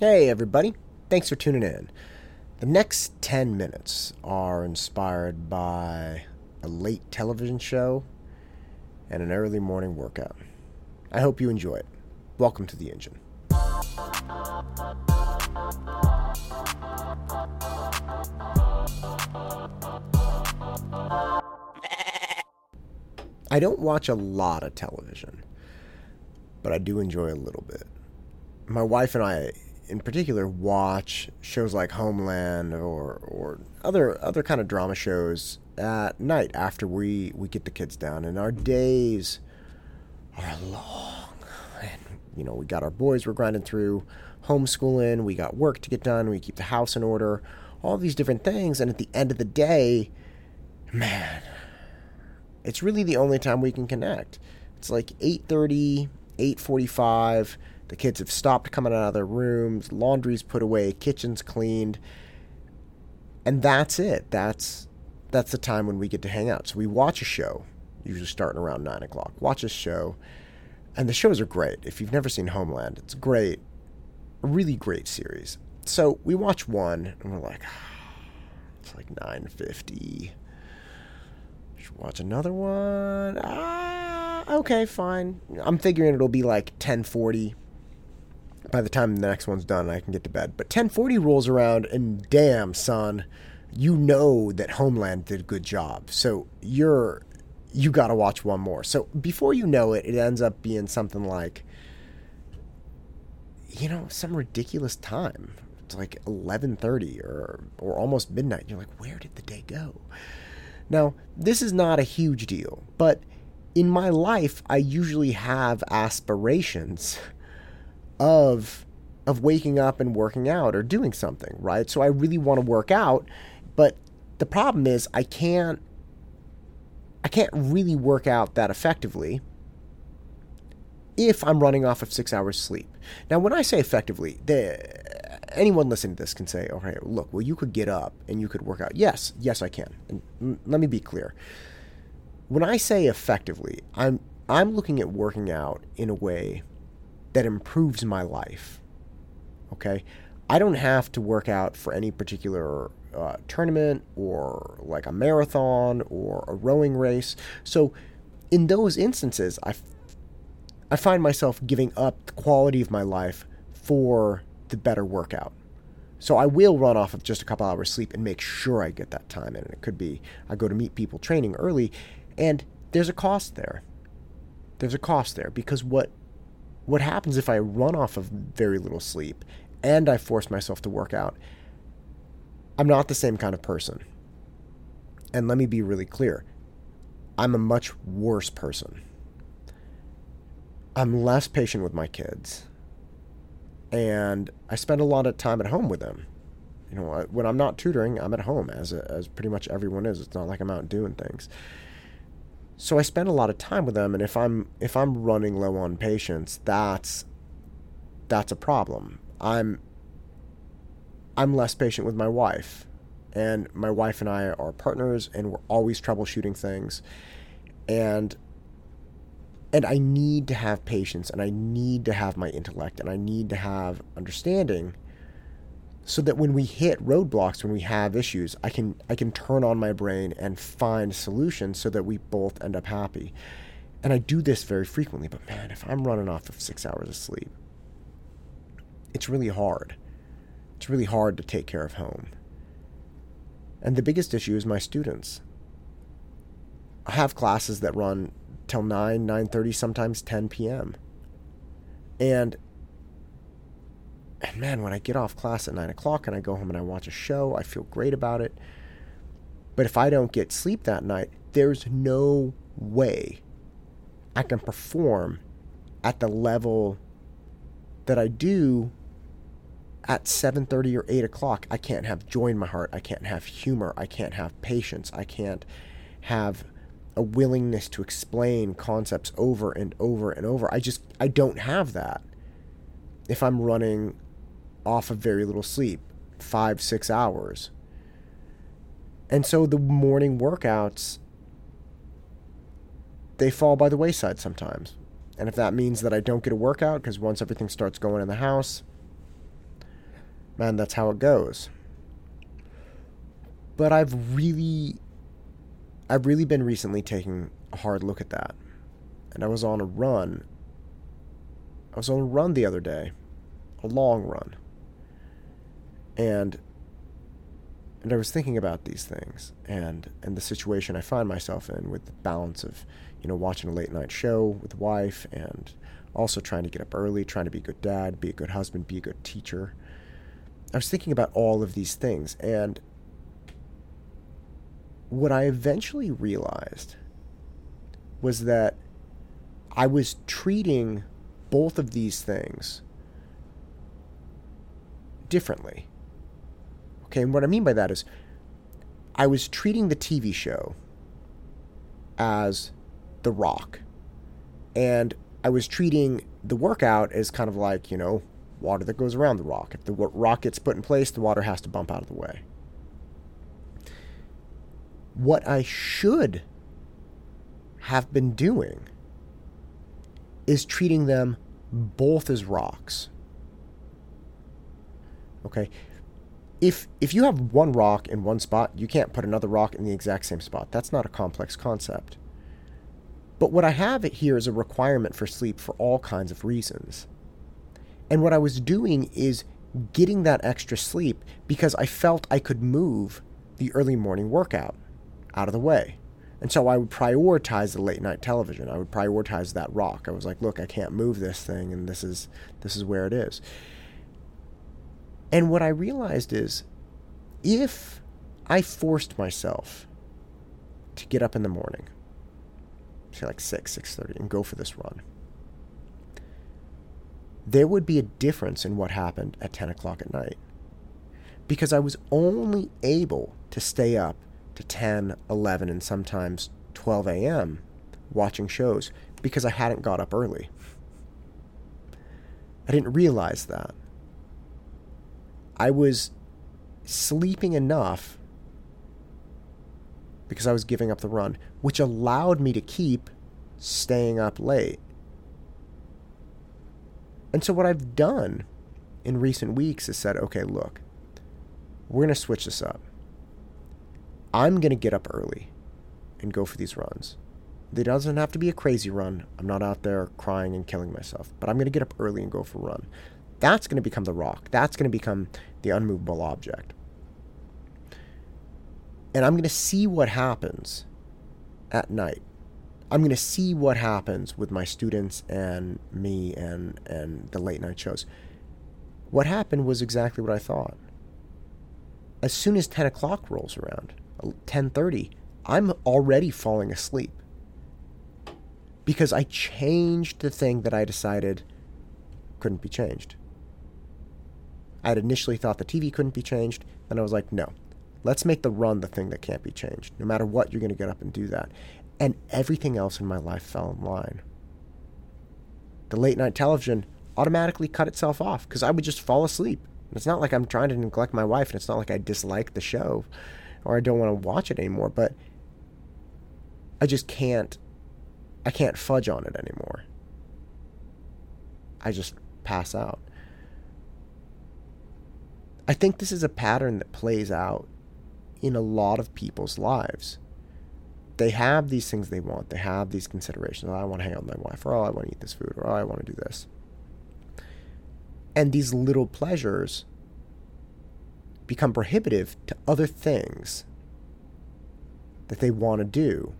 Hey, everybody. Thanks for tuning in. The next 10 minutes are inspired by a late television show and an early morning workout. I hope you enjoy it. Welcome to the engine. I don't watch a lot of television, but I do enjoy a little bit. My wife and I, in particular, watch shows like Homeland or or other other kind of drama shows at night after we we get the kids down, and our days are long. And you know, we got our boys we're grinding through, homeschooling, we got work to get done, we keep the house in order, all these different things, and at the end of the day, man, it's really the only time we can connect. It's like 8:30, 8:45. The kids have stopped coming out of their rooms, laundry's put away, kitchen's cleaned, and that's it. That's that's the time when we get to hang out. So we watch a show, usually starting around nine o'clock. Watch a show, and the shows are great. If you've never seen Homeland, it's great, a really great series. So we watch one, and we're like, it's like nine fifty should watch another one. Ah, okay, fine. I'm figuring it'll be like 1040 by the time the next one's done I can get to bed. But 1040 rolls around and damn, son, you know that Homeland did a good job. So you're you got to watch one more. So before you know it, it ends up being something like you know, some ridiculous time. It's like 11:30 or or almost midnight. You're like, "Where did the day go?" Now, this is not a huge deal, but in my life, I usually have aspirations of of waking up and working out or doing something, right? So I really want to work out, but the problem is I can't I can't really work out that effectively if I'm running off of 6 hours sleep. Now, when I say effectively, the anyone listening to this can say, oh, okay, look, well, you could get up and you could work out. Yes, yes, I can. And let me be clear. When I say effectively, I'm I'm looking at working out in a way that improves my life. Okay, I don't have to work out for any particular uh, tournament or like a marathon or a rowing race. So, in those instances, I, f- I find myself giving up the quality of my life for the better workout. So I will run off of just a couple hours sleep and make sure I get that time in. And it could be I go to meet people training early, and there's a cost there. There's a cost there because what what happens if I run off of very little sleep and I force myself to work out? I'm not the same kind of person. And let me be really clear. I'm a much worse person. I'm less patient with my kids and I spend a lot of time at home with them. You know, when I'm not tutoring, I'm at home, as as pretty much everyone is. It's not like I'm out doing things. So I spend a lot of time with them, and if I'm if I'm running low on patience, that's that's a problem. I'm I'm less patient with my wife, and my wife and I are partners, and we're always troubleshooting things, and and I need to have patience and I need to have my intellect and I need to have understanding so that when we hit roadblocks when we have issues I can I can turn on my brain and find solutions so that we both end up happy. And I do this very frequently, but man, if I'm running off of 6 hours of sleep, it's really hard. It's really hard to take care of home. And the biggest issue is my students. I have classes that run till 9, 9.30, sometimes 10 p.m. And, and man, when I get off class at 9 o'clock and I go home and I watch a show, I feel great about it. But if I don't get sleep that night, there's no way I can perform at the level that I do at 7.30 or 8 o'clock i can't have joy in my heart i can't have humor i can't have patience i can't have a willingness to explain concepts over and over and over. I just I don't have that. If I'm running off of very little sleep, 5 6 hours. And so the morning workouts they fall by the wayside sometimes. And if that means that I don't get a workout because once everything starts going in the house, man, that's how it goes. But I've really, I've really been recently taking a hard look at that. And I was on a run. I was on a run the other day, a long run. And and I was thinking about these things and and the situation I find myself in with the balance of, you know, watching a late night show with wife and also trying to get up early, trying to be a good dad, be a good husband, be a good teacher. I was thinking about all of these things and what I eventually realized was that I was treating both of these things differently. Okay, and what I mean by that is I was treating the TV show as The Rock. And I was treating the workout as kind of like, you know, water that goes around the rock. If the rock gets put in place, the water has to bump out of the way. What I should have been doing is treating them both as rocks. Okay? If if you have one rock in one spot, you can't put another rock in the exact same spot. That's not a complex concept. But what I have here is a requirement for sleep for all kinds of reasons. And what I was doing is getting that extra sleep because I felt I could move the early morning workout out of the way. And so I would prioritize the late night television. I would prioritize that rock. I was like, look, I can't move this thing and this is this is where it is. And what I realized is if I forced myself to get up in the morning, say like 6, 6.30, and go for this run, there would be a difference in what happened at 10 o'clock at night. Because I was only able to stay up to 10, 11, and sometimes 12 a.m. watching shows because I hadn't got up early. I didn't realize that. I was sleeping enough because I was giving up the run, which allowed me to keep staying up late. And so, what I've done in recent weeks is said, okay, look, we're going to switch this up. I'm going to get up early and go for these runs. It doesn't have to be a crazy run. I'm not out there crying and killing myself, but I'm going to get up early and go for a run. That's going to become the rock. That's going to become the unmovable object. And I'm going to see what happens at night. I'm going to see what happens with my students and me and, and the late night shows. What happened was exactly what I thought. As soon as 10 o'clock rolls around, 10:30, I'm already falling asleep. Because I changed the thing that I decided couldn't be changed. I had initially thought the TV couldn't be changed, and I was like, no, let's make the run the thing that can't be changed. No matter what, you're going to get up and do that. And everything else in my life fell in line. The late night television automatically cut itself off because I would just fall asleep. It's not like I'm trying to neglect my wife, and it's not like I dislike the show or I don't want to watch it anymore, but I just can't I can't fudge on it anymore. I just pass out. I think this is a pattern that plays out in a lot of people's lives. They have these things they want. They have these considerations. Oh, I want to hang out with my wife, or oh, I want to eat this food, or oh, I want to do this. And these little pleasures become prohibitive to other things that they want to do,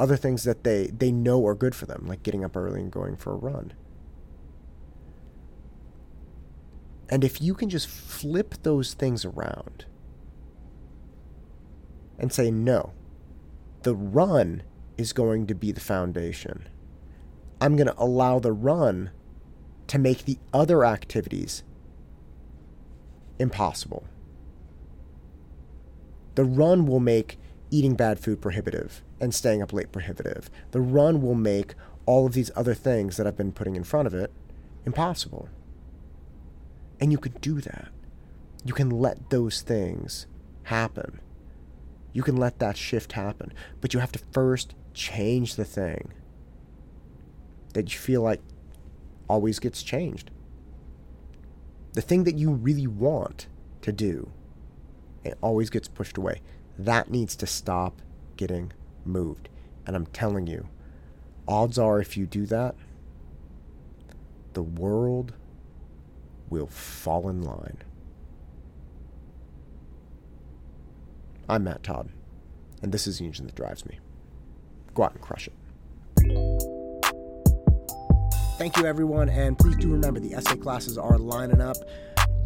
other things that they, they know are good for them, like getting up early and going for a run. And if you can just flip those things around and say, no, the run is going to be the foundation. I'm going to allow the run to make the other activities impossible. The run will make eating bad food prohibitive and staying up late prohibitive. The run will make all of these other things that I've been putting in front of it impossible. And you can do that. You can let those things happen. You can let that shift happen. But you have to first change the thing that you feel like always gets changed. The thing that you really want to do, it always gets pushed away. That needs to stop getting moved. And I'm telling you, odds are if you do that, the world will fall in line. I'm Matt Todd, and this is the engine that drives me. Go out and crush it. Thank you, everyone, and please do remember the essay classes are lining up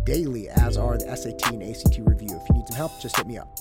daily, as are the SAT and ACT review. If you need some help, just hit me up.